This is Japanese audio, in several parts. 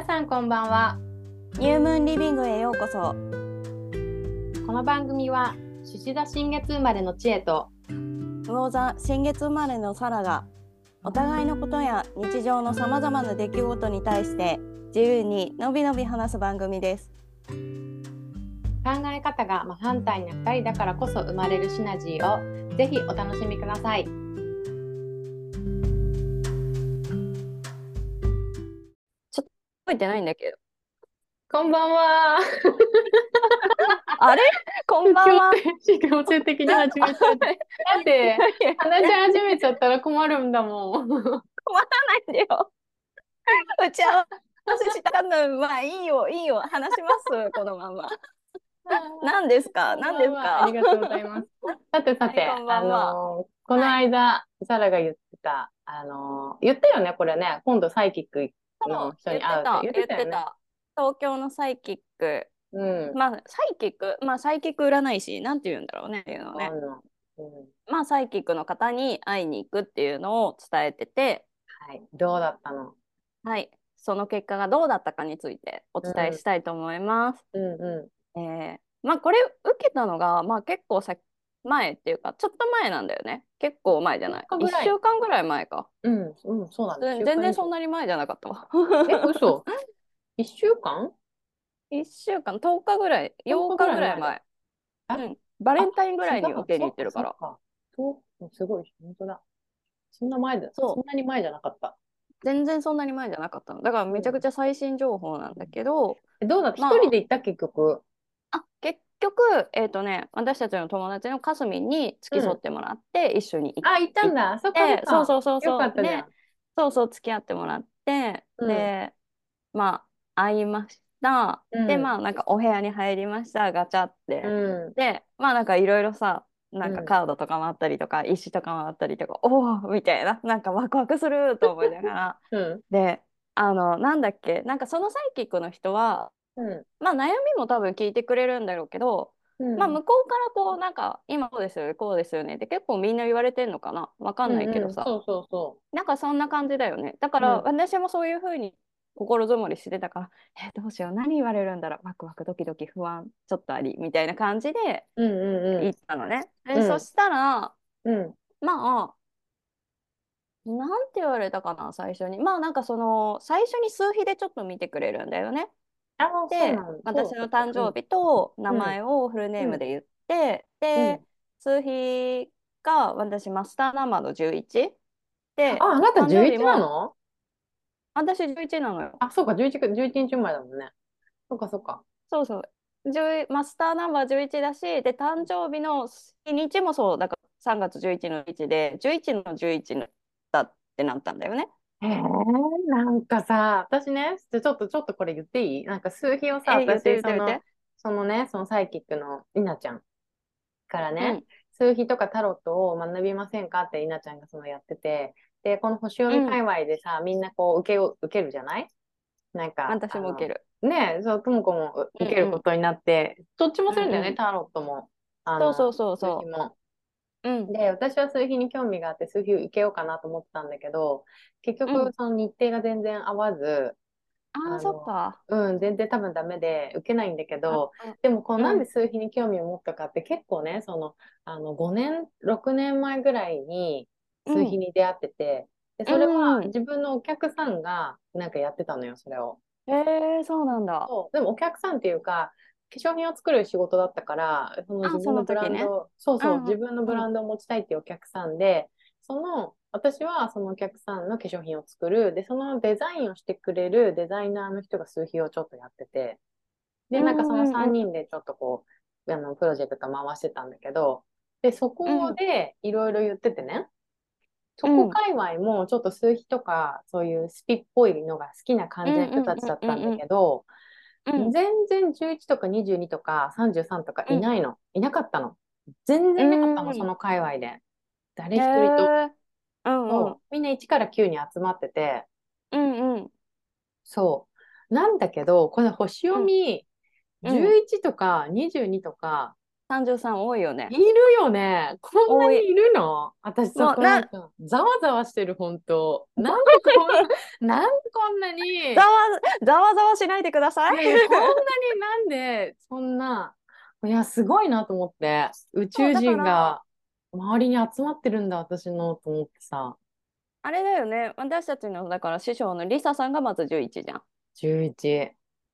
皆さんこんばんは。ニュームーンリビングへようこそ。この番組は獅子座新月生まれの知恵と魚座新月生まれのサラがお互いのことや日常のさまざまな出来事に対して自由にのびのび話す番組です。考え方が真反対な2人だからこそ生まれるシナジーをぜひお楽しみくださいえてないんだけど。こんばんは。あれ？こんばんは。強制的に始めちゃった。だって。話し始めちゃったら困るんだもん。困らないんだよ。打ち合わせしたの。まあいいよいいよ。話しますこのまま。何ですか？何ですか？ありがとうございます。さてさて、はいこんんは。のこの間、サラが言ってた、あの言ったよね、これね、今度サイキックの人に会うって言ってた。東京のサイキックうん。まあサイキックまあサイキック占い師なんて言うんだろうねっていうのねうんまあサイキックの方に会いに行くっていうのを伝えててはい、どうだったのはいその結果がどうだったかについてお伝えしたいと思います。うんうえーまあこれ受けたのがまあ結構さ前っていうかちょっと前なんだよね。結構前じゃない。4日ぐらい。1週間ぐらい前か。ん。うん、うん、そうだね。全然そんな。なに前じゃなかったわ。え、嘘？一週間？1週間。10日ぐらい。8 10日日ぐらい前うん、バレンタインぐらいに受けに行ってるから。そう、すごい、本当だ。そんな前だ。そんなに前じゃなかった。全然そんなに前じゃなかったの。だからめちゃくちゃ最新情報なんだけど、えどうだった？一まあ。人で行った？結局。局えっ、とね私たちの友達のかすみんに付き添ってもらって一緒に行っあ、行ったんだ。そっかそうそうそうそう。ねん。そうそう付き合ってもらって、うん。でまあ会いました、うん。でまあなんかお部屋に入りました。ガチャって、うん。でまあなんかいろいろさなんかうん。カードとかもあったりとか、石とかもあったりとかおおみたいな。なんかワクワクすると思いながら。うん。であのなんだっけ。なんかそのサイキックの人はうん。まあ悩みも多分聞いてくれるんだろうけど、うん。まあ向こうからこうなんか今こうですよねこうですよねって結構みんな言われてんのかな？わかんないけどさ、うんうんそうそうそなんかそんな感じだよね。だからうん。私もそういうふうに心づもりしてたから、えどうしよう何言われるんだろう？ワクワクドキドキ不安ちょっとありみたいな感じでう。うんうんうん。行ったのね、でうん。そしたらうん。まあなんて言われたかな最初に。まあなんかその最初に数日でちょっと見てくれるんだよねで私の誕生日と名前をフルネームで言って、で、数日が私マスターナンバーの11であ、あなた誕生日11もなの？私11なのよ。あ、そうか、11、11日生まれだもんね。そうか、そうか。そうそう。10マスターナンバー11だしで誕生日の日にちもそうだから3月11の日で11の11だってなったんだよねへえ、なんかさ、私ね、ちょっと、ちょっとこれ言っていい？なんか数日をさ、え言って私、その言って言って、そのね、そのサイキックのいなちゃんからうねん、数日とかタロットを学びませんかっていなちゃんがそのやってて、で、この星読み界隈でさ、みんなこう受けを、受けるじゃない？なんか、私も受ける。ねえ、そう、ともこもう受けることになって、どっちもするんだよね、うんうんタロットも。あのそうそうそう数そ。ううん。で、私は数日に興味があって、数日受けようかなと思ってたんだけど、結局、うん。その日程が全然合わず、あああのそっか。うん、全然多分ダメで受けないんだけど、あでもこううん。なんで数日に興味を持ったかって結構ね、その、あの5年、6年前ぐらいに数日に出会ってて、で、それはうん自分のお客さんがなんかやってたのよ、それを。へえそうなんだ。でもお客さんっていうか、化粧品を作る仕事だったから、そのあ自分のブランド、ねそうそう、うんうん自分のブランドを持ちたいっていうお客さんで、その、私はそのお客さんの化粧品を作る、で、そのデザインをしてくれるデザイナーの人が数日をちょっとやってて、で、なんかその3人でちょっとこう、あの、プロジェクト回してたんだけど、で、そこでいろいろ言っててね、そこ界隈もちょっと数日とか、そういうスピっぽいのが好きな感じの人たちだったんだけど、うん全然11とか22とか33とかいないの。いなかったの。全然いなかったの、うんその界隈で。誰へ一人と。えうんうんみんな1から9に集まってて、うんうんそう。なんだけど、この星読み、うん11とか22とか33多いよねい。るよね。こんなにいるの？私そもうこなんか、ざわざわしてる、本当。なんでこんな、なんでこんなに、ざわざわざわしないでください。ねこんなになんで、そんな、いや、すごいなと思って、宇宙人が周りに集まってるんだ、私の、と思ってさ。あれだよね。私たちのだから師匠のリサさんがまず11じゃん。11。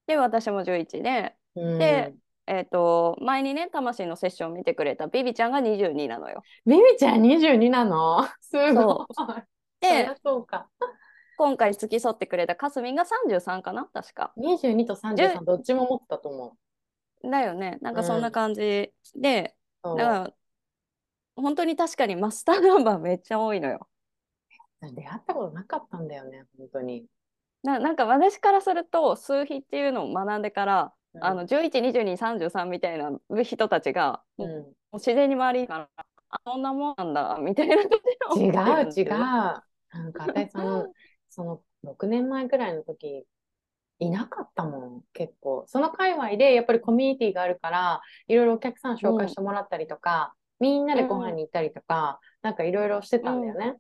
で、私も11で、うん、でえっ、と、前にね、魂のセッション見てくれたビビちゃんが22なのよ。ビビちゃん22なの？すごい。でゃ、そうか。今回付き添ってくれたかすみんが33かな？確か。22と33、どっちも持ってたと思う。だよね。なんかそんうなん感じで、そうだから、本当に確かにマスターナンバーめっちゃ多いのよ。出会ったことなかったんだよね、本当に。ななんか私からすると数比っていうのを学んでから、うんあの112233みたいな人たちが、もううんもう自然に周りにからあそんなもんなんだみたいな違う違う。んだけどなんか私その、その6年前くらいの時、いなかったもん、結構。その界隈でやっぱりコミュニティがあるから、いろいろお客さん紹介してもらったりとか、みんなでご飯に行ったりとか、なんかいろいろしてたんだよね。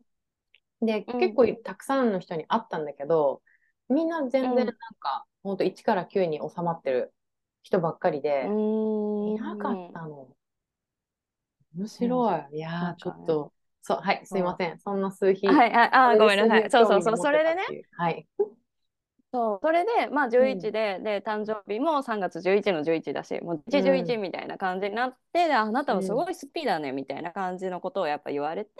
で、うん結構たくさんの人に会ったんだけど、みんな全然うんなんか、ほんと1から9に収まってる人ばっかりで、いなかったの。面白い。い。やちょっと、そう、はい、すいません。そんな数比。はいはいあーごめんなさい。そうそうそう。それでね。はい。そう。それでまあ11で、で誕生日も3月11の11だしもう1111みたいな感じになって、であなたはすごいスピーだねみたいな感じのことをやっぱ言われて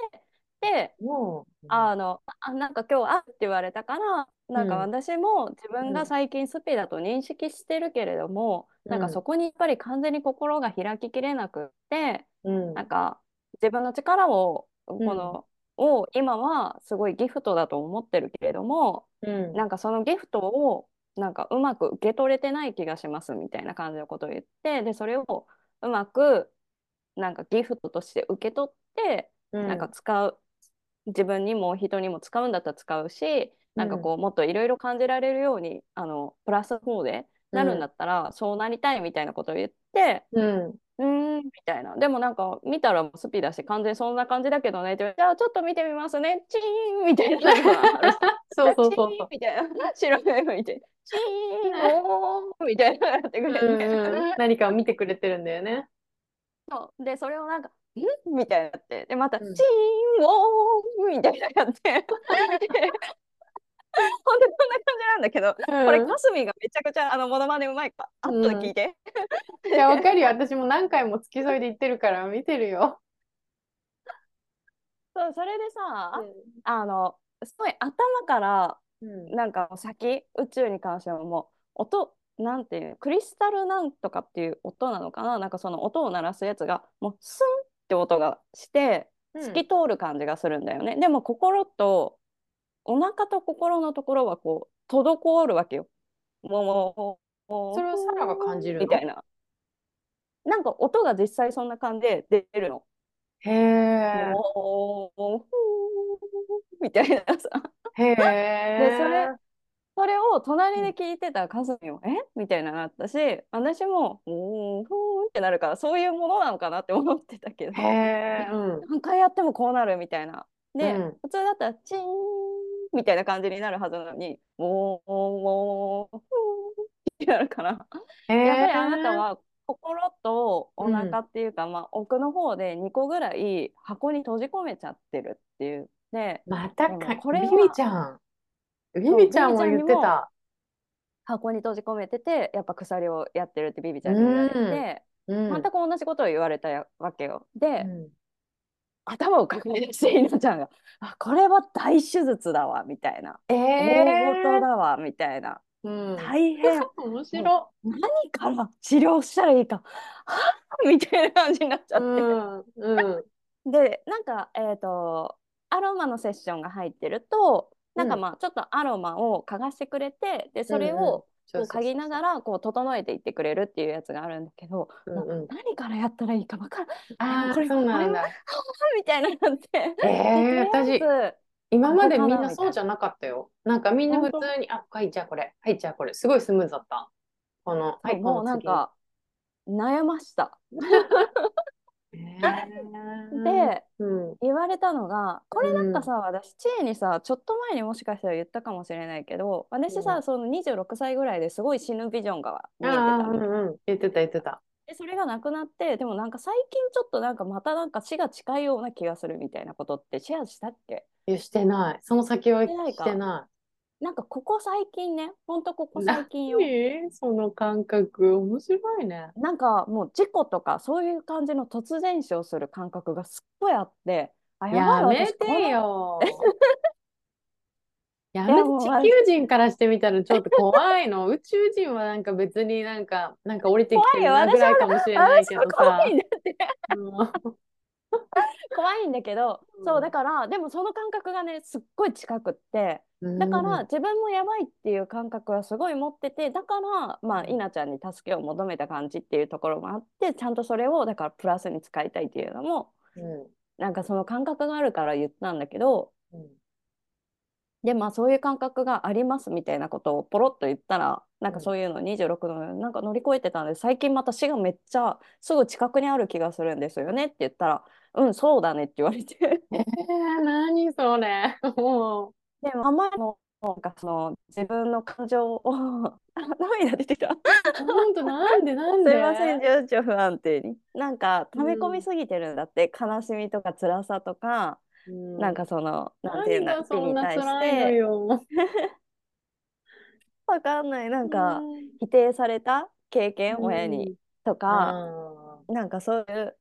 あのあなんか今日あって言われたからなんかうん。私も自分うん。が最近スピだと認識してるけれども、なん。うんかそこにやっぱり完全に心が開ききれなくってうん、なんか自分の力をこん。の、を今はすごいギフトだと思ってるけれどもうん、なんかそのギフトをなんかうまく受け取れてない気がしますみたいな感じのことを言ってでそれをうまくなんかギフトとして受け取ってうん、なんか使う自分にも人にも使うんだったら使うしなんかこうもっといろいろ感じられるようにあのプラス方でなるんだったらそうなりたいみたいなことを言ってうん、うーんみたいな。でもなんか見たらスピだし完全にそんな感じだけどねじゃあちょっと見てみますね。チーンみたいな。そうそうそうチーン。みたいな。白い目見て。チーンおーみたいなやってくれて、うんうん、何かを見てくれてるんだよね。そう。でそれをなんか「ん?」みたいになってでまた「チうん。ーンおー」みたいなやってで。本当にこんな感じなんだけど、これうん。かすみがめちゃくちゃあのモノマネうまいか？ら後で聞いて、いや、わかるよ。私も何回も付き添いで行ってるから見てるよ。そうそれでさ、あのすごい頭からうん。なんか先？宇宙に関してはもう音なんていうのクリスタルなんとかっていう音なのかな？なんかその音を鳴らすやつがもうスンって音がして透き通る感じがするんだよね、でも心とお腹と心のところはこう滞るわけよ。もうそれはサラが感じるの？みたいな。なんか音が実際そんな感じで出るの。へえ。みたいなさ。へえ。でそれそれを隣で聞いてたかずみも、え？みたいななったし私もうーんふーんってなるからそういうものなのかなって思ってたけど。うん。何回やってもこうなるみたいな。で、うん普通だったらチーンみたいな感じになるはずなのにもうもうふーんってなるから。やっぱりあなたは心とお腹っていうか、まあ奥の方で2個ぐらい箱に閉じ込めちゃってるっていう。でまたか、これはちゃん。ビビちゃんも言ってた。箱に閉じ込めててやっぱ鎖をやってるってビビちゃんに言われて、うん。全く同じことを言われたわけよ。で、うん頭を抱え出して稲ちゃんが「あこれは大手術だわ」みたいな「え大え事だわ」みたいなうん。大変面白何から治療したらいいかはぁ？みたいな感じになっちゃい。って、うん。うん。でなんかえっ、とアロマのセッションが入ってるとなんかまあちょっとアロマを嗅がしてくれてでそれをこう嗅ぎながらこう整えていってくれるっていうやつがあるんだけど、うんうん何からやったらいいか分からんああ、これそうなんだ。みたいななって。えーでとりあえず今までみんなそうじゃなかったよ。なんかみんな普通に、あ、はい、じゃあこれ、はい、じゃあこれ。すごいスムーズだった。この、はい、もう。なんか悩ました。でうん、言われたのがこれなんかさ、私知恵にさちょっと前にもしかしたら言ったかもしれないけど私さ、うん。その26歳ぐらいですごい死ぬビジョンが見えてああ、たのうんうん、言ってた言ってた。でそれがなくなってでもなんか最近ちょっとなんかまたなんか死が近いような気がするみたいなことってシェアしたっけ？いや、してない。その先はしてないななんかここ最近ねほんとここい。最近よ。何その感覚、面白いね。なんかもう事故とかそういう感じの突然死をする感覚がすっごいあってあやばいやめてよ。やいめて、地球人からしてみたらちょっと怖いの。宇宙人はなんか別になんか、なんか降りてきてるぐらいかもしれない私けどさ。は 怖い。んだけど、うん。そうだからでもその感覚がねすっごい近くってだから、自分もやばいっていう感覚はすごい持っててだからまあうん。稲ちゃんに助けを求めた感じっていうところもあってちゃんとそれをだからプラスに使いたいっていうのもうん。なんかその感覚があるから言ったんだけどうん。でまあそういう感覚がありますみたいなことをポロッと言ったらなんかそういうの26のなんか乗り越えてたんで最近また死がめっちゃすぐ近くにある気がするんですよねって言ったらうんそうだねって言われて。えー、何それ。もでもあんまりもなんかその自分の感情を あ涙出てた。う、本当なんでなんすでいません情緒不安定に。なんか溜め込みすぎてるんだって、悲しみとか辛さとか、うん。なんかそのなんていうんだそんな死に対し辛いの。わかんない。なんかうん。否定された経験、親に。とうか、んなんかそういう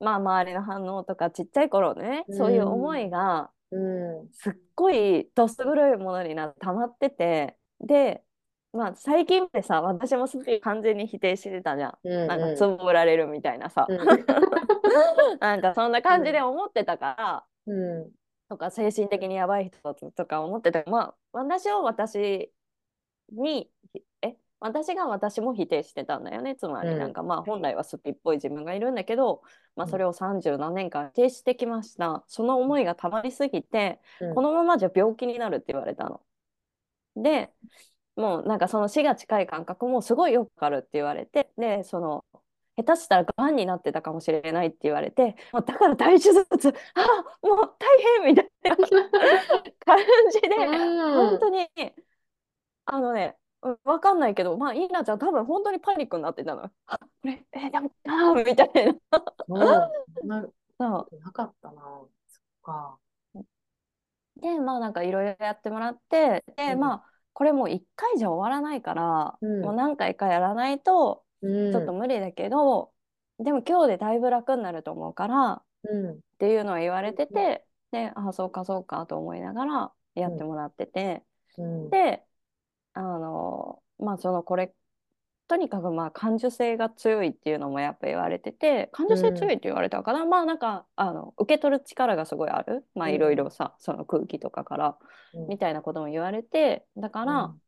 まあ周りの反応とかちっちゃい頃ね、そういう思いがうん。すっごいどす黒いものになって溜まっててでまあ最近までさ私もすごい完全に否定してたじゃん。うんなんかつぼられるみたいなさ、うん。なんかそんな感じで思ってたから、うん。とか精神的にやばい人とか思ってた。まあ私を私にえ私が私も否定してたんだよね。つまりうん。なんかまあ本来はスピっぽい自分がいるんだけど、まあ、うん。それを30何年間否定してきました。その思いがたまりすぎて、うん。このままじゃ病気になるって言われたの。でもうなんかその死が近い感覚もすごいよくわかるって言われてでその下手したらがんになってたかもしれないって言われてもうだから大手術あもう大変みたいな感じで、うん。本当にあのねうんわかんないけどまあイーナちゃん多分本当にパニックになってたの。あこれえでもあーみたいな。な そう。なかったな。そっか。でまあなんかいろいろやってもらってで、うん。まあこれもう1回じゃ終わらないから、うん。もう何回かやらないとうん。ちょっと無理だけど、でも今日でだいぶ楽になると思うからっうん。ていうのは言われてて、であそうかそうかと思いながらやってもらってて、うん。であのまあそのこれとにかくまあ感受性が強いっていうのもやっぱ言われてて感受性強いって言われたのかな、まあなんかあの受け取る力がすごいある。まあうんいろいろさ、その空気とかからうん。みたいなことも言われてだから、うん。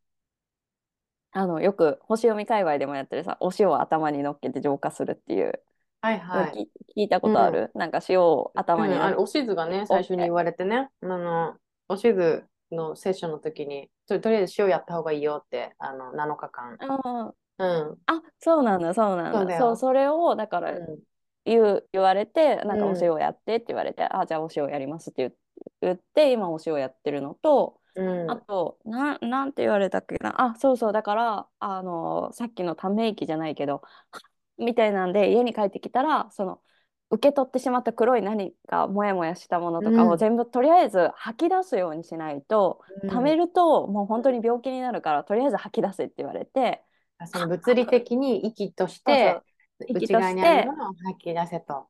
あのよく星読み界隈でもやってるさお塩を頭に乗っけて浄化するっていうはいはい。き聞いたことある、なんか塩を頭にうん、あれ、おしずがね、最初に言われてね、あの、おしずのセッションの時に、ととりあえず塩やった方がいいよって、あの、7日間。あうん。あそうなんだそうなんだそうそれをだからう言う言われてなんかうんお塩やってって言われて、あじゃあお塩やりますって言言って今お塩やってるのと、ん。うんあとななんて言われたっけなあそうそうだからあのさっきのため息じゃないけど みたいなんで家に帰ってきたらその受け取ってしまった黒い何かモヤモヤしたものとかうん。を全部とりあえず吐き出すようにしないと、溜めるともう本当に病気になるからとりあえず吐き出せって言われてあその物理的に息として、内側にあるてものを吐き出せと。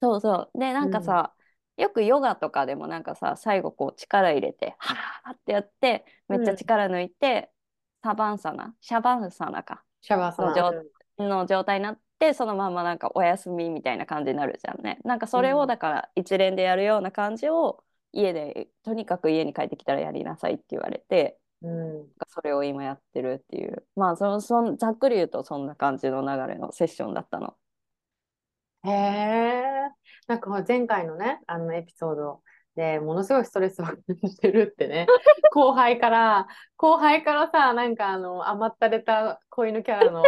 そうそう。でなんかさ、よくヨガとかでもなんかさ最後こう力入れてはーってやってめっちゃ力抜いて、サバンサナシャバンサナか。シャワーさん。の状の状態になってそのままなんかお休みみたいな感じになるじゃんねなんかそれうんをだから一連でやるような感じを家でとにかく家に帰ってきたらやりなさいって言われてうん。それを今やってるっていうまあそのそんざっくり言うとそんな感じの流れのセッションだったの。へえ。なんか前回のね、あのエピソードでものすごいストレスを感じてるってね、後輩から、後輩からさ、なんかあの余ったれた子犬キャラの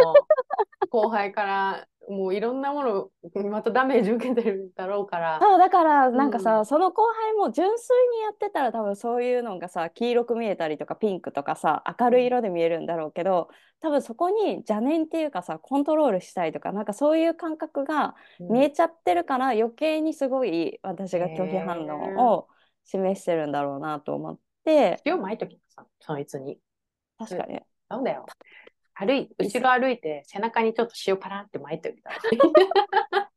後輩からもういろんなものまたダメージ受けてるだろうから。そうだからなんかさ、うんその後輩も純粋にやってたら多分そういうのがさ黄色く見えたりとかピンクとかさ明るい色で見えるんだろうけど多分そこに邪念っていうかさコントロールしたいとかなんかそういう感覚が見えちゃってるから余計にすごい私が拒否反応を示してるんだろうなと思って塩巻いときなさ、そいつに。確かにそうだよ。歩い、後ろ歩いて、背中にちょっと塩パランって巻いておいたら。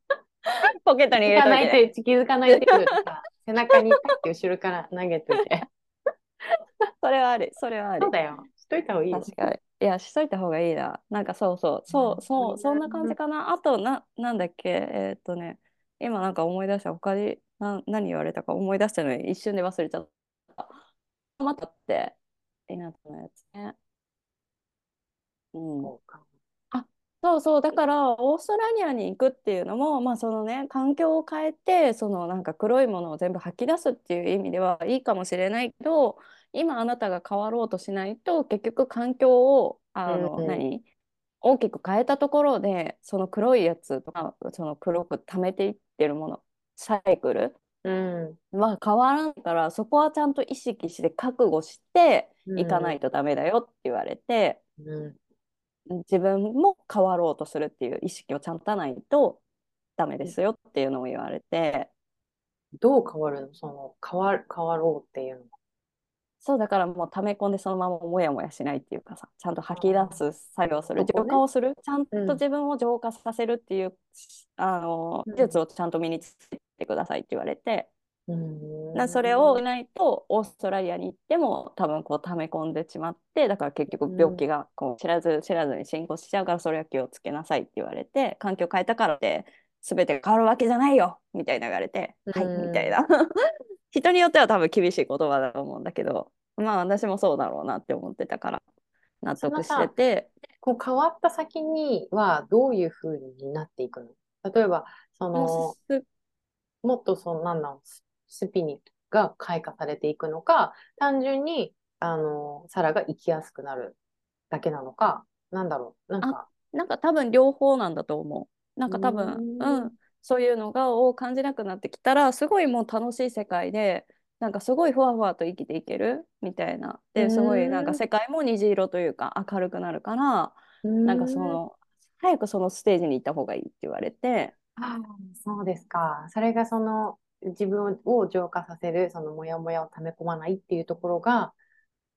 ポケットに入れ気づかといいて、気づかないでさ、背中にパッて後ろから投げといて。それはありそれはありそうだよ。しといた方がいいよ。確かに。いや、しといた方がいいな。なんかそうそう、そうそう、そんな感じかな。あと、な、なんだっけ、えーっとね、今なんか思い出した、他にな何言われたか思い出したのに一瞬で忘れちゃった。またって、えなたのやつね。うん。そうかそうそう、だからオーストラリアに行くっていうのも、まあそのね、環境を変えて、そのなんか黒いものを全部吐き出すっていう意味ではいいかもしれないけど、今あなたが変わろうとしないと、結局環境を、あの、うんうん何？大きく変えたところで、その黒いやつとか、その黒く溜めていってるもの、サイクルうん。は変わらんから、そこはちゃんと意識して覚悟していかないとダメだよって言われて、うん。自分も変わろうとするっていう意識をちゃんとないとダメですよっていうのを言われて、どう変わるの？その、変わる、変わろうっていうのは。そうだからもう溜め込んでそのままモヤモヤしないっていうかさ、ちゃんと吐き出す作業をする、ね浄化をする、ちゃんうんと自分を浄化させるっていう、あのうん。技術をちゃんと身につけてくださいって言われて、うんなそれをしないとオーストラリアに行っても多分こう溜め込んでしまってだから結局病気がこう知らず知らずに進行しちゃうからそれは気をつけなさいって言われて環境変えたからって全てが変わるわけじゃないよみたいな言われて、はいうんみたいな。人によっては多分厳しい言葉だと思うんだけどまあ私もそうだろうなって思ってたから納得してて。こう変わった先にはどういうふうになっていくの？例えば、その、もっとその、なんだろう、ススピニが開花されていくのか、単純に、あの、サラが生きやすくなるだけなのか、なんだろう、なんか、なんか多分両方なんだと思う。なんか多分、ううん。ん、そういうのがを感じなくなってきたら、すごいもう楽しい世界で、なんかすごいふわふわと生きていけるみたいな。うで、ん。すごいなんか世界も虹色というか明るくなるから、なんかその、早くそのステージに行った方がいいって言われて、ああ、そうですか。それがその自分を浄化させる、そのモヤモヤを溜め込まないっていうところが、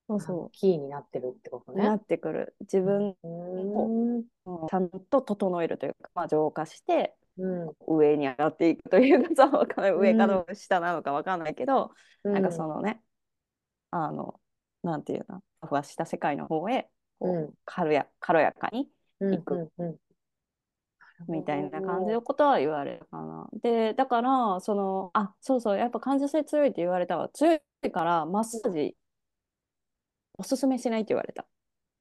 そうそキーになってるってことう、なね。ってくる。自分。をちゃんと整えるというか、まあ、浄化して、うん。上に上がっていくというかさ、わかんない上かどうか下なのかわかんないけど、なんかそのね、あの、なんていうの、ふわした世界の方へ、こううん軽や軽やかにうん、行くうん、うん。みたいな感じのことは言われるかな。で、だから、その、あ、そうそう、やっぱ感受性強いって言われたわ。強いから、マッサージ、おすすめしないって言われた。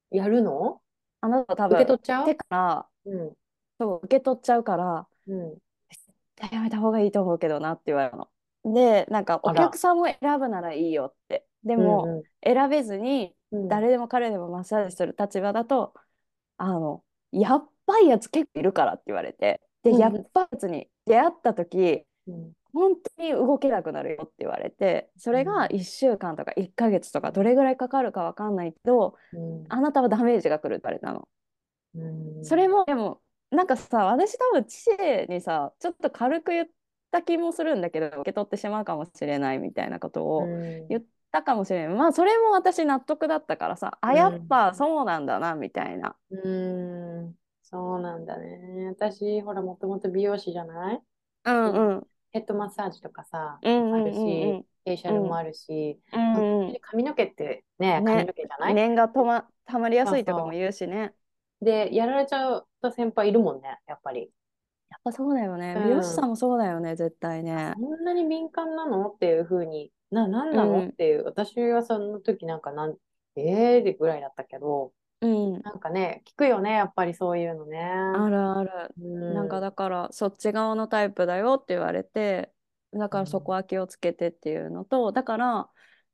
やるの？あなた多分、受け取っちゃう？手から、うん、そう、受け取っちゃうから、うん。やめた方がいいと思うけどなって言われたの。で、なんか、お客さんを選ぶならいいよって。でも、選べずに、うん、誰でも彼でもマッサージする立場だと、あの、やっばいやつ結構いるからって言われて、で、うんやっばいやつに出会った時、うん、本当に動けなくなるよって言われて、それが1週間とか1ヶ月とかどれぐらいかかるかわかんないけど、うん、あなたはダメージが来るって言われたの。うん。それも、でも、なんかさ、私多分知恵にさ、ちょっと軽く言った気もするんだけど、受け取ってしまうかもしれないみたいなことをうん、言ったかもしれない。まあ、それも私納得だったからさ、あ、うんやっぱそうなんだな、みたいな。うん、そうなんだね。私、ほら、もともと美容師じゃない？うんうん。ヘッドマッサージとかさ、うんうんうんあるし、フェイシャルもあるし、うん。うん。髪の毛ってね、ね。髪の毛じゃない、念がとま、たまりやすいとかも言うしね。で、やられちゃった先輩いるもんね、やっぱり。やっぱそうだよね。うん。美容師さんもそうだよね、絶対ね。そんなに敏感なの？っていうふうに、な、なんなの、うん。っていう、私はその時なんかなん、えー？でぐらいだったけど、うん。なんかね、聞くよね、やっぱりそういうのね。あるある。うん、なんかだからそっち側のタイプだよって言われてだからそこは気をつけてっていうのとだから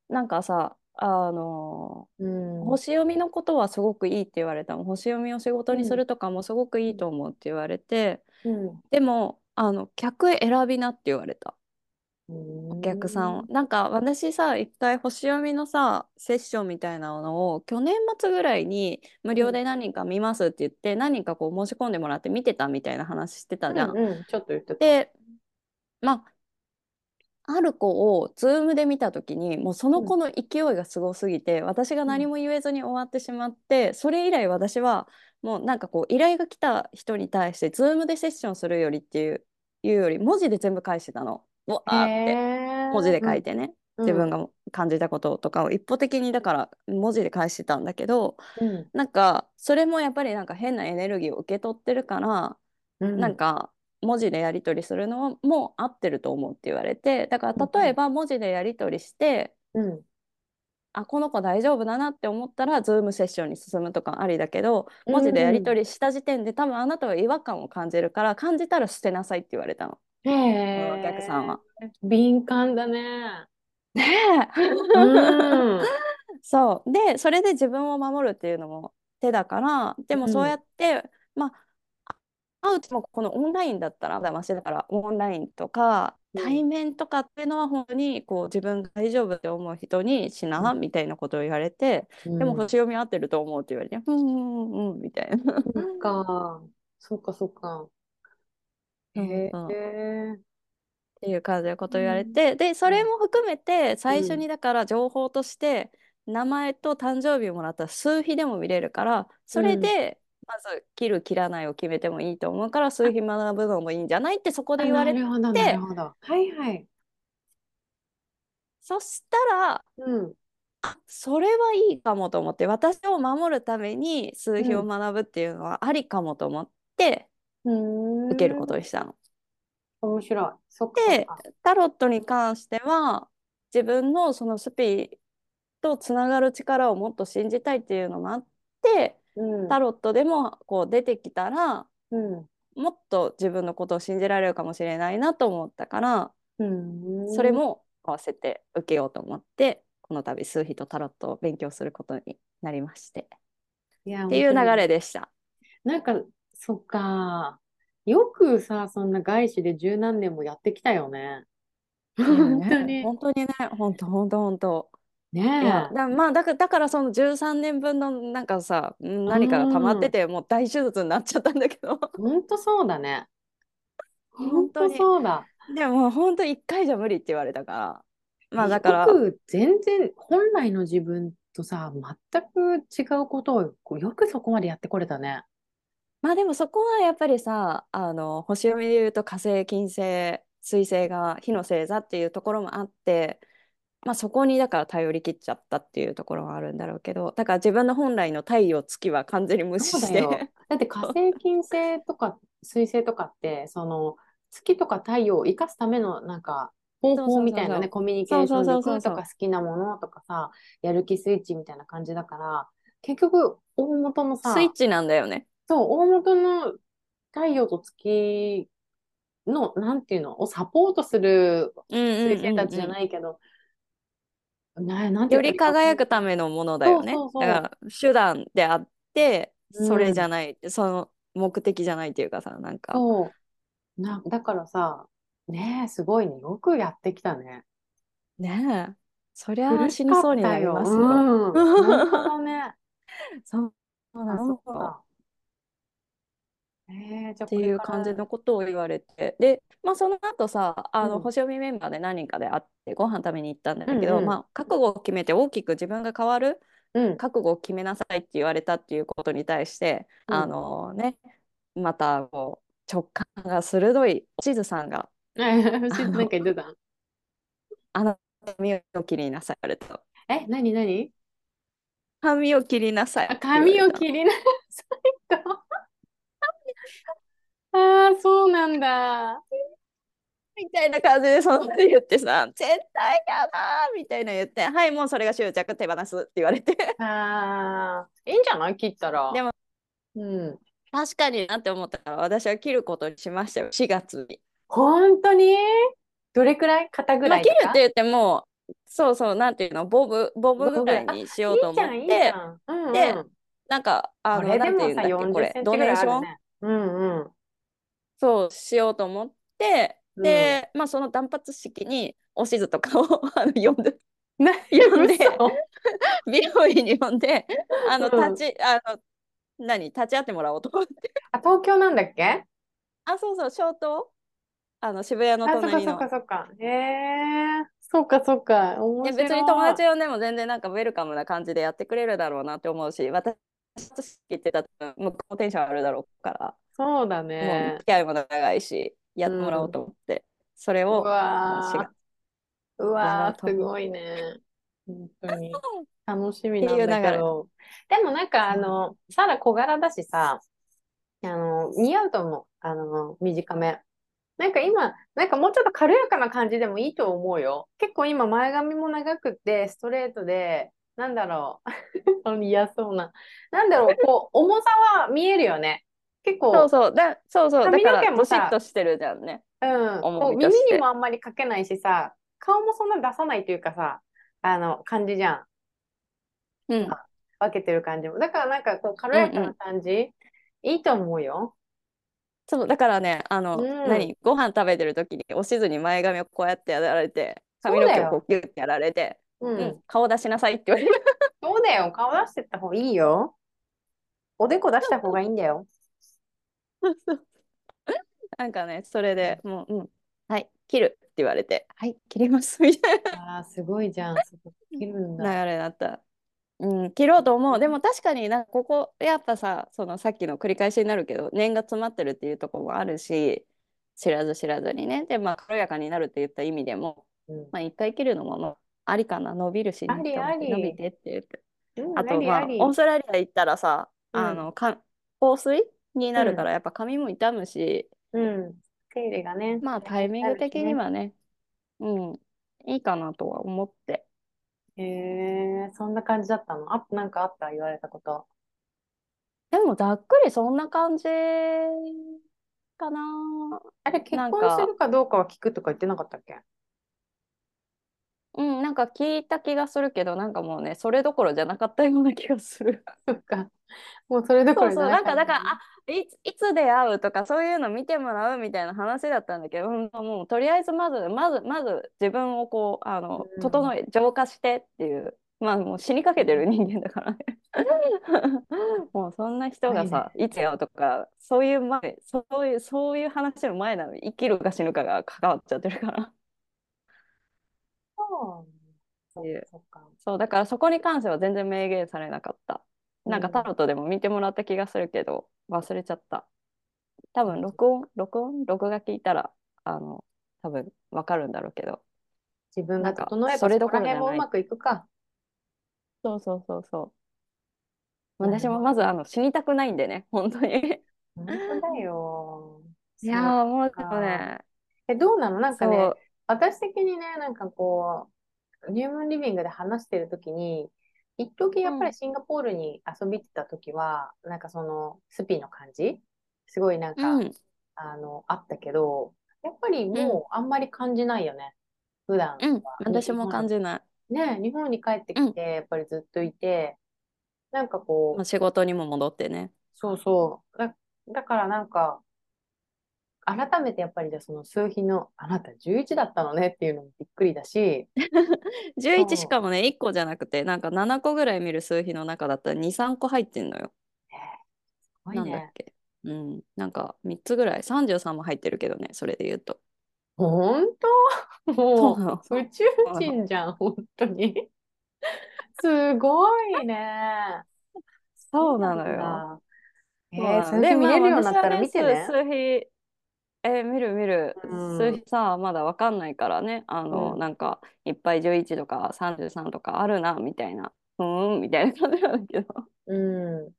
なんかさあのうん、星読みのことはすごくいいって言われたの星読みを仕事にするとかもすごくいいと思うって言われてうん。でもあの客選びなって言われたおお客さんを。なんか私さ一回星読みのさセッションみたいなのを去年末ぐらいに無料で何人か見ますって言って、何人かこう申し込んでもらって見てたみたいな話してたじゃん。うんうん、ちょっと言ってた。でまあある子をズームで見た時にもうその子の勢いがすごすぎて、私が何も言えずに終わってしまって、それ以来私はもうなんかこう依頼が来た人に対してズームでセッションするよりっていういうより文字で全部返してたの。わーって文字で書いてね、うん。自分が感じたこととかを一方的にだから文字で返してたんだけどうん。なんかそれもやっぱりなんか変なエネルギーを受け取ってるから、うん。なんか文字でやり取りするのも合ってると思うって言われてだから例えば文字でやり取りして、うん。あこの子大丈夫だなって思ったらズームセッションに進むとかありだけど文字でやり取りした時点で多分あなたは違和感を感じるから感じたら捨てなさいって言われたのえのお客さんは。敏感だね。ねうん。そうでそれで自分を守るっていうのも手だからでもそうやって、まあ会うてもこのオンラインだったらまだマシだからオンラインとかうん対面とかっていうのは本当にこう自分が大丈夫って思う人にしな、みたいなことを言われて、でも星読み合ってると思うって言われて、うんうんうんうんみたいな。そっかそっか。へえ。っていう感じのことを言われて、でそれも含めて最初にだから情報として名前と誕生日をもらったら数日でも見れるからそれでまず切る切らないを決めてもいいと思うから数日学ぶのもいいんじゃないってそこで言われて。はいはい。そしたらうん。それはいいかもと思って私を守るために数日を学ぶっていうのはありかもと思ってうん。受けることにしたの。面白い。そでか。タロットに関しては自分のそのスピとつながる力をもっと信じたいっていうのもあってうん。タロットでもこう出てきたらうん。もっと自分のことを信じられるかもしれないなと思ったからうん。それも合わせて受けようと思ってこの度数日とタロットを勉強することになりましてっていう流れでした。なんか、そっか。よくさ、そんな外資で十何年もやってきたよね。本当に。本当にね本当本当本当ねえ。だまあだからだからその13年分のなんかさうん何かが溜まっててもう大手術になっちゃったんだけど本当そうだね。本当そうだ。でも本当1回じゃ無理って言われたからまあだからよく全然本来の自分とさ、全く違うことをよくそこまでやってこれたね。まあでもそこはやっぱりさあの星読みで言うと火星金星水星が火の星座っていうところもあってまあそこにだから頼り切っちゃったっていうところはあるんだろうけどだから自分の本来の太陽月は完全に無視してだって火星、金星とか水星とかって、その月とか太陽を生かすためのなんか方法みたいなね、コミュニケーション力とか好きなものとかさ、やる気スイッチみたいな感じだから、結局大元のさ、スイッチなんだよね。そう、大元の太陽と月の、なんていうの、をサポートするうんうん水うんうん星たちじゃないけど、な、なんていうより輝くためのものだよね。そうそうそうだから手段であってうんそれじゃない、その目的じゃないっていうかさなんかそう。な、だからさ、ねえ、すごいね。よくやってきたね。ねえそりゃ死にそうに。なりますよ。うん。本当だね。そうそのっか。えー、っていう感じのことを言われて。で、まあ、その後さあの、うん。星読みメンバーで何人かで会ってご飯食べに行ったんだけど、うんうんまあ、覚悟を決めて大きく自分が変わるうん。覚悟を決めなさいって言われたっていうことに対して、うん。あのねまたこう直感が鋭い地図さんがえ、星なんか言ってた「あなた髪を切りなさい」言われた。え、なになに髪を切りなさい髪を切りなさい。と。ああ、そうなんだ。みたいな感じでその場で言ってさ「絶対やだ!」みたいな言って「はいもうそれが執着手放す」って言われてああ、いいんじゃない？切ったら。でも、うん。確かになって思ったから私は切ることにしましたよ4月に。本当に？どれくらい？肩ぐまあ、らいとか？切るって言ってもそうそうなんていうの？ボブボブぐらいにしようと思って。うんうん。でなんかあこのなんていうんれでもさ、40だっけこれドネーション。うんうん。そうしようと思って、で、まあその断髪式におしずとかを あの呼んでね、呼んで嘘 美容院に呼んであのうん立ち、あの何立ち会ってもらおうと思ってあ、東京なんだっけ？あそうそう小東あの渋谷のあ、そっかそっかそっか。へえ、そっかそっか。面で。別に友達呼んでも全然なんかウェルカムな感じでやってくれるだろうなって思うし私と式ってたら向こうもテンションあるだろうから、そうだもうね付。き合いも長いしやってもらおうと思って、それうをわ4月ー、うわうと思うすごいね。本当に。楽しみないんだけど。でもなんかあの、サラ小柄だしさ、あの、似合うと思う。あの、短め。なんか今、なんかもうちょっと軽やかな感じでもいいと思うよ。結構今前髪も長くってストレートで、なんだろう。嫌そうな。なんだろう、こう、重さは見えるよね。結構、そうそう。だそうそう。だ髪の毛もさっとしてるじゃんね。うん、重こう耳にもあんまりかけないしさ、顔もそんな出さないというかさ、あの、感じじゃん。うん。分けてる感じも。だからなんかこう軽やかな感じ、いいと思うよ。そうだからねあの、うん。何？ご飯食べてる時におしずに前髪をこうやってやられて髪の毛をこうギュッてやられてう、うんん、顔出しなさいって言われるそうだよ。顔出してった方がいいよ。おでこ出した方がいいんだよ。なんかねそれでもう、うん、はい切るって言われてはい切りますみたい ああ、すごいじゃん。切るんだ。な流れだった。うん、切ろうと思う。でも確かになんかここやっぱさそのさっきの繰り返しになるけど念が詰まってるっていうところもあるし知らず知らずにねでまあ軽やかになるって言った意味でもうんまあ一回切るのもまあありかな？伸びるしねありあり。伸びてって言って。うんあとまあオーストラリア行ったらさうん。あのか香水になるからやっぱ髪も傷むし、うん。手入れがね。まあタイミング的にはね。うん。いいかなとは思って。へえ、そんな感じだったの？あ、なんかあった？言われたこと。でもざっくりそんな感じかな。あれ、結婚するかどうかは聞くとか言ってなかったっけ？うんなんか聞いた気がするけどなんかもうねそれどころじゃなかったような気がする。そっか。もうそれどころじそうそうなんゃなかったかだからあいついつ出会うとかそういうの見てもらうみたいな話だったんだけど、うん、もうとりあえずまずまずまず自分をこうあのうん。整え浄化してっていう。まあもう死にかけてる人間だからね。もうそんな人がさいつ会うとかそういう前そういうそういう話の前なのに生きるか死ぬかが関わっちゃってるからそう。そいうそうだからそこに関しては全然明言されなかった。なんかうんタロットでも見てもらった気がするけど忘れちゃった。多分録音録音？録画聞いたらあの多分わかるんだろうけど。自分がなんか整えばそれどころもうまくいくか。そうそうそうそう。私もまずあの死にたくないんでね本当に。本当だよ。いやーもうでもね。え、どうなの？なんかね、私的にね、なんかこう、ニュームーンリビングで話してるときに、一時やっぱりシンガポールに遊びったときは、なんかそのスピの感じ？すごいなんか、うん。あの、あったけど、やっぱりもうあんまり感じないよね。普段うん。は私も感じじない。ね、日本に帰ってきて、やっぱりずっといて、なんかこうまあ、仕事にも戻ってね。そうそう。だ、だからなんか、改めてやっぱりじゃあその数比の、あなた11だったのねっていうのもびっくりだし、11しかもね1個じゃなくてなんか7個ぐらい見る数比の中だったら23個入ってんのよすごいね。なんだっけ？うんなんか3つぐらい33も入ってるけどねそれで言うと本当？もう宇宙人じゃん、本当に。すごいね。そうなのよ。えー、数比見れるようになったら見てね。数数比えー見る見る、うん。数比さまだわかんないからね。あの、うん。なんかいっぱい11とか33とかあるなみたいな。ふーんみたいな感じなんだけど。うん。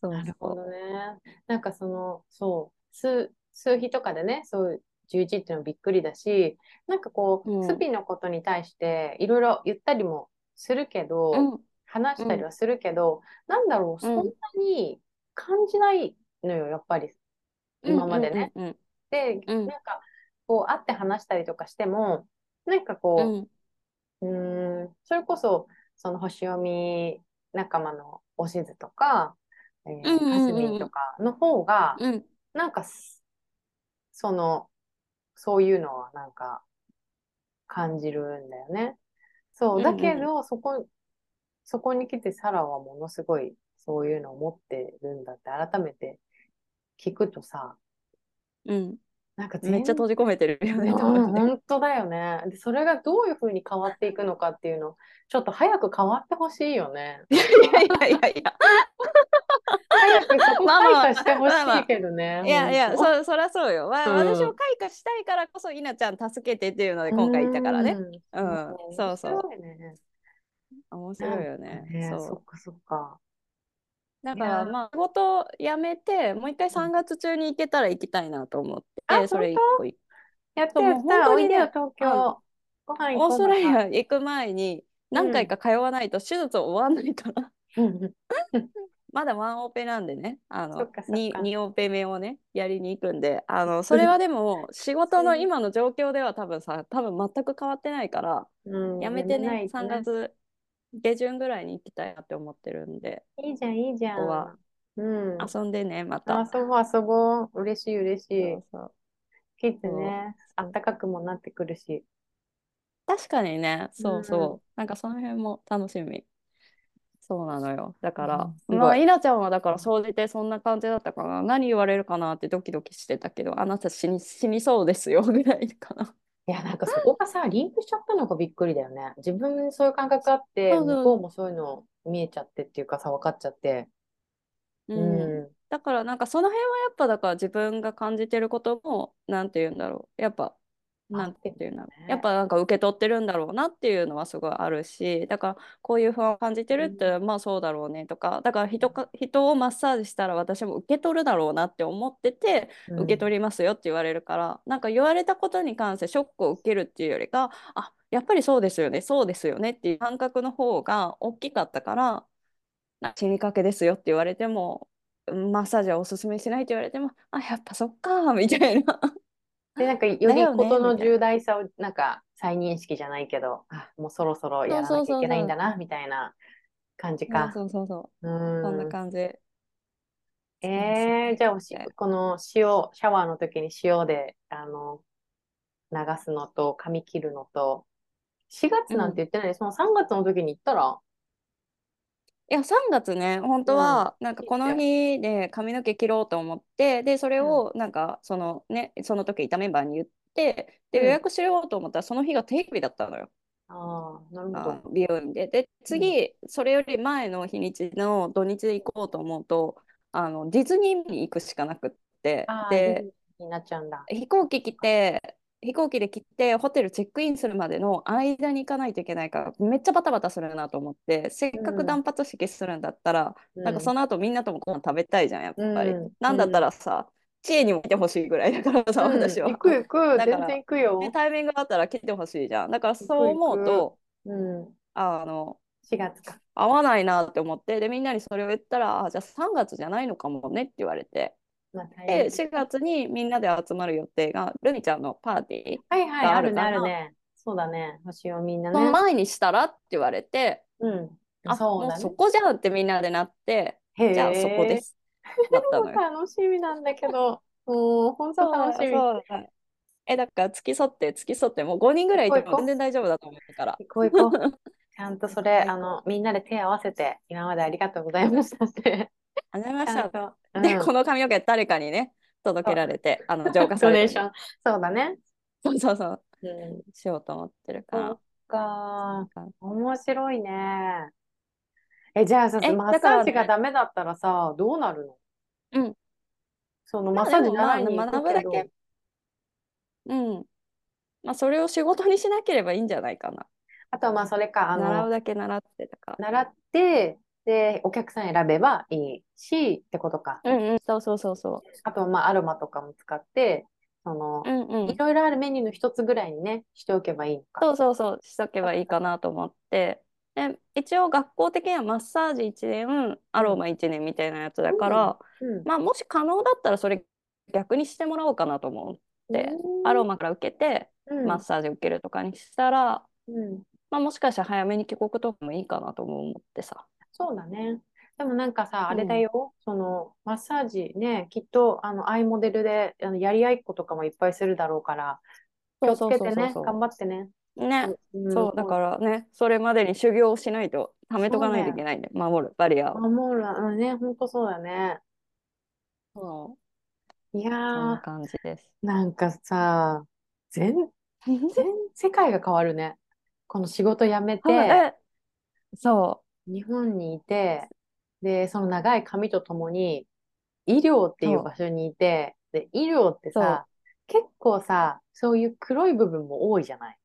そうなるほどね。なんかその、そう、数、数比とかでね、そう、11っていうのはびっくりだし、なんかこう、うん。スピのことに対していろいろ言ったりもするけど、うん。話したりはするけど、なんだろう、そんなに感じないのよ、やっぱり、今までね。うんうん。で、うん。なんか、こう、会って話したりとかしても、なんかうこん。う、うーん、それこそ、その星読み仲間のおしずとか、えかすみんとかの方が、うん。なんかす、その、そういうのはなんか感じるんだよね。そう、だけど、そこ、そこに来てサラはものすごいそういうのを持ってるんだって改めて聞くとさ、うん。なんかめっちゃ閉じ込めてるよね。本当だよね。で、それがどういうふうに変わっていくのかっていうの、ちょっと早く変わってほしいよね。いやいやいやいや。早くそこまあまあ開花してほしまあまあいけどね。いやいや、そそりゃそうよ。わうん私も開花したいからこそ、稲ちゃん助けてっていうので今回言ったからね。うんうんそうそう面白いね。面白いよね。そっかそっか。だからまあ仕事辞めて、もう一回3月中に行けたら行きたいなと思って、あそれ一個行やったそうもうやった。おい東京。ご飯オーストラリア行く前に何回うんか通わないと手術終わんないから、うん まだワンオペなんでね、あのそっかそっか。2, 2オペ目をね、やりに行くんで、あのそれはでも仕事の今の状況では多分さ、多分全く変わってないから、うん。やめてね、ないと3月下旬ぐらいに行きたいなって思ってるんで、いいじゃん、いいじゃここはん。うん。遊んでね、また。遊ぼう、遊ぼう。嬉しい、嬉しいそう。そうキッズね、あったかくもなってくるし。確かにね、そうそう、うんなんかその辺も楽しみ。そうなのよ。だからうん、まあ、稲ちゃんはだから、総じてそんな感じだったかな。何言われるかなってドキドキしてたけど、あなた死に死にそうですよぐらいかな。いや、なんかそこがさ、リンクしちゃったのがびっくりだよね。自分にそういう感覚あって、そうそう向こうもそういうの見えちゃってっていうかさ、分かっちゃって。ううんん。だからなんかその辺はやっぱだから自分が感じてることもなんて言うんだろうやっぱなんて言うんだろうね。やっぱなんか受け取ってるんだろうなっていうのはすごいあるしだからこういう不安を感じてるってまあそうだろうねとかだから人か人をマッサージしたら私も受け取るだろうなって思ってて受け取りますよって言われるから、なんか言われたことに関してショックを受けるっていうよりかあやっぱりそうですよねそうですよねっていう感覚の方が大きかったからな死にかけですよって言われてもマッサージはおすすめしないって言われてもあやっぱそっかみたいなで、なんかよりことの重大さをなんか再認識じゃないけど、あ、もうそろそろやらなきゃいけないんだな、みたいな感じか。そうそうそうう。そんなん。感じ。えー、じゃあおし、この塩、シャワーの時に塩で、あの、流すのと、髪切るのと、4月なんて言ってない、その3月の時に行ったら、いや3月ね本当はなんかこの日で髪の毛切ろうと思ってでそれをなんかそのねその時いたメンバーに言ってでうん予約しようと思ったらその日が定休日だったのよああ、なるほあど。の美容院で。で次それより前の日にちの土日で行こうと思うとあのディズニーに行くしかなくってでになっちゃうんだ。飛行機来て飛行機で来てホテルチェックインするまでの間に行かないといけないからめっちゃバタバタするなと思ってせっかく断髪式するんだったら、なんかその後みんなともご飯食べたいじゃんやっぱり、うん。なんだったらさ、知恵にも来てほしいぐらいだからさ、うん。私は。行く行く、全然行くよ。でタイミングあったら来てほしいじゃん。だからそう思うとうん、あの4月か。合わないなって思ってでみんなにそれを言ったらあじゃあ3月じゃないのかもねって言われてで変4月にみんなで集まる予定がルミちゃんのパーティーはいはい、あるね、があるからあるね。そうだね、星をみんなね。前にしたらって言われて、うん。あそうだねそ。こじゃんってみんなでなって、じゃあそこで。す。だったのよ。楽しみなんだけど、もう本当楽しみ。え、だから付き添って、付き添って、もう5人ぐらいいても全然大丈夫だと思うから。行こう行こう。ちゃんとそれ、あの、みんなで手合わせて、今までありがとうございましたって。ありがとうございました。と。で、うんこの髪の毛誰かにね、届けられて、あの、浄化されてドネーション。そうだね。そうそうそう、うん。しようと思ってるから。か面白いね。え、じゃあさ、えマッサージがダメだったらさ、どうなるの？うん。そのまあマッサージ習いに行くけど、学ぶだけうん。まあ、それを仕事にしなければいいんじゃないかな。あとはまあそれか、あの、習うだけ習ってたから。習って、で、お客さん選べばいいし、ってことか。うんうん、そうそうそうそあとはまあアロマとかも使って、そのう。、うんうんい。ろいろあるメニューの一つぐらいにね、しておけばいいのか。そうそうそう、しとけばいいかなと思って。で、一応学校的にはマッサージ1年、アロマ1年みたいなやつだから、うん。まあもし可能だったらそれ逆にしてもらおうかなと思って、うんアロマから受けて、うんマッサージ受けるとかにしたら、うん。まあもしかしたら早めに帰国とかもいいかなとも思ってさ。そうだね。でもなんかさ、あれだうんよ、その、マッサージね、きっと、あの、アイモデルで、あの、やり合いっことかもいっぱいするだろうから、気をつけてね、そう頑張ってね。ね、うん。そうだからねそれまでに修行をしないと貯めとかないといけないんで守るバリアを。守る、うんね、ほんとそうだね。そう。いやそんなー、感じです。なんかさ、全 然世界が変わるね。この仕事辞めて、え。そ日本にいて、で、その長い髪とともに、医療っていう場所にいて、で、医療ってさ、結構さ、そういう黒い部分も多いじゃない？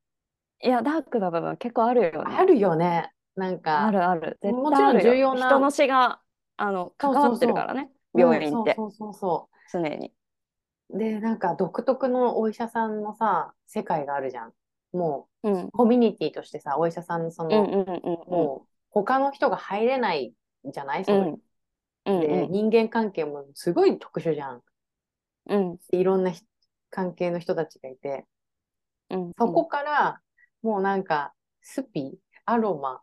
ういやダークな部分結構あるよね。あるよね。なんか、あるある絶もちろん重要な人の死があの関わってるからねうん病院ってそうそうそうそ常に。う。で、なんか独特のお医者さんのさ、世界があるじゃん。もうんう、コミュニティとしてさ、お医者さんのその、うんうんうんうんもう、他の人が入れないじゃない？それ。うんうん。で、うん人間関係もすごい特殊じゃん。うん。でいろんなひ関係の人たちがいて、うん。そこから、もうなんか、スピ、アロマ、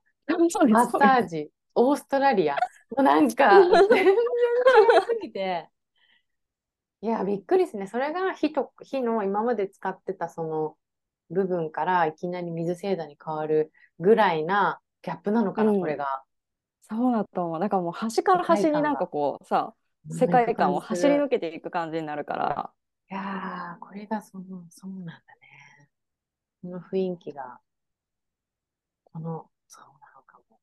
マッサージ、オーストラリア、もうなんか、全然違いすぎて、いや、びっくりですね。それが火と、火の今まで使ってたその部分からいきなり水星座に変わるぐらいなギャップなのかな、うんこれが。そうだと思う。だからもう端から端になんかこうさ世界観を走り抜けていく感じになるから。いやー、これがその、そうなんだね。この雰囲気が、この、そうなのかも。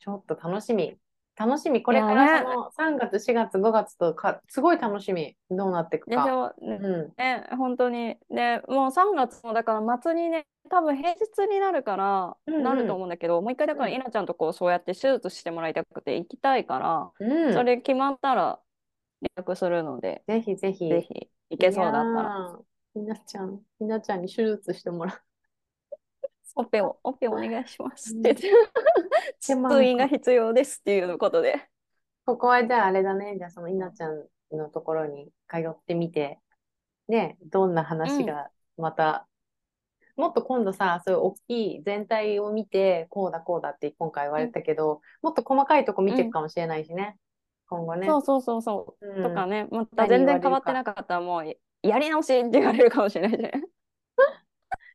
ちょっと楽しみ。楽しみ。これからその3月、4月、5月とか、すごい楽しみ。どうなっていくでしか。ょねうん。ね本当にでもう3月もだから末にね多分平日になるからうんうんなると思うんだけど、もう一回だからうん稲ちゃんとこうそうやって手術してもらいたくて行きたいから、うん。それ決まったら連絡するので、ぜひぜひ。ぜひ行けそうだったらいやー。ひなちゃん、ひなちゃんに手術してもらう。オペをオペお願いしますっうんて通院が必要ですっていうことで。ここはじゃああれだね。じゃあそのいなちゃんのところに通ってみて、ね、どんな話がまた、もっと今度さ、そういう大きい全体を見て、こうだこうだって今回言われたけど、もっと細かいとこ見ていくかもしれないしね。今後ね。そうそうそうそう。うんとかね、また全然変わってなかったらもうやり直しって言われるかもしれないじゃん。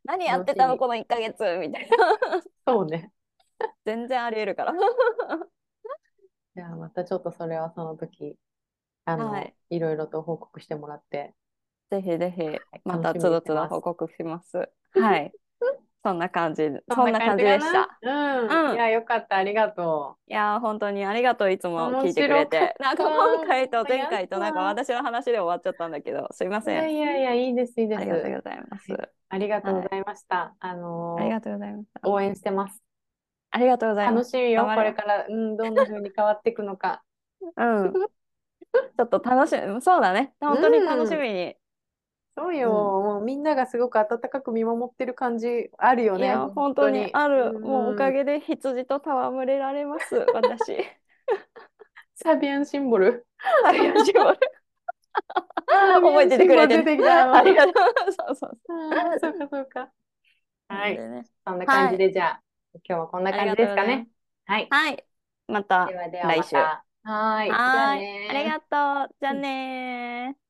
何やってたのこの1ヶ月みたいな。そうね。全然ありえるから。じゃあまたちょっとそれはその時、あの、はいいろいろと報告してもらって。ぜひぜひ、またつどつど報告します。はい。そんな感じ、そんな感じかでした。な。うん。うんいや、よかった。ありがといやー、本当にありがとう、いつも聞いてくれて。なんか今回と前回となんか私の話で終わっちゃったんだけど、すいません。やいやいや、いいです、いいです。ありがとうございます。ありがとうございました。あのーありがとうございま。応援してます。ありがとうございます。楽しみよ、これから、うん、どんな風に変わっていくのか。うん。ちょっと楽しみ、そうだね。本当に楽しみに。そうよ、もうみんながすごく温かく見守ってる感じあるよね。いや、本当にある。うんもうおかげで羊と戯れられます、私。サビアンシンボル。ありがとう。覚えててくれてサビアンシンボル出てきた。ありがとう。そうそうあーそうか、そうか。はい。なんでねそんな感じで、じゃあ、今日はこんな感じですかね。はい。はい。またではではま来週。た。はーい。じゃあはーい。ねありがとう。じゃあねー。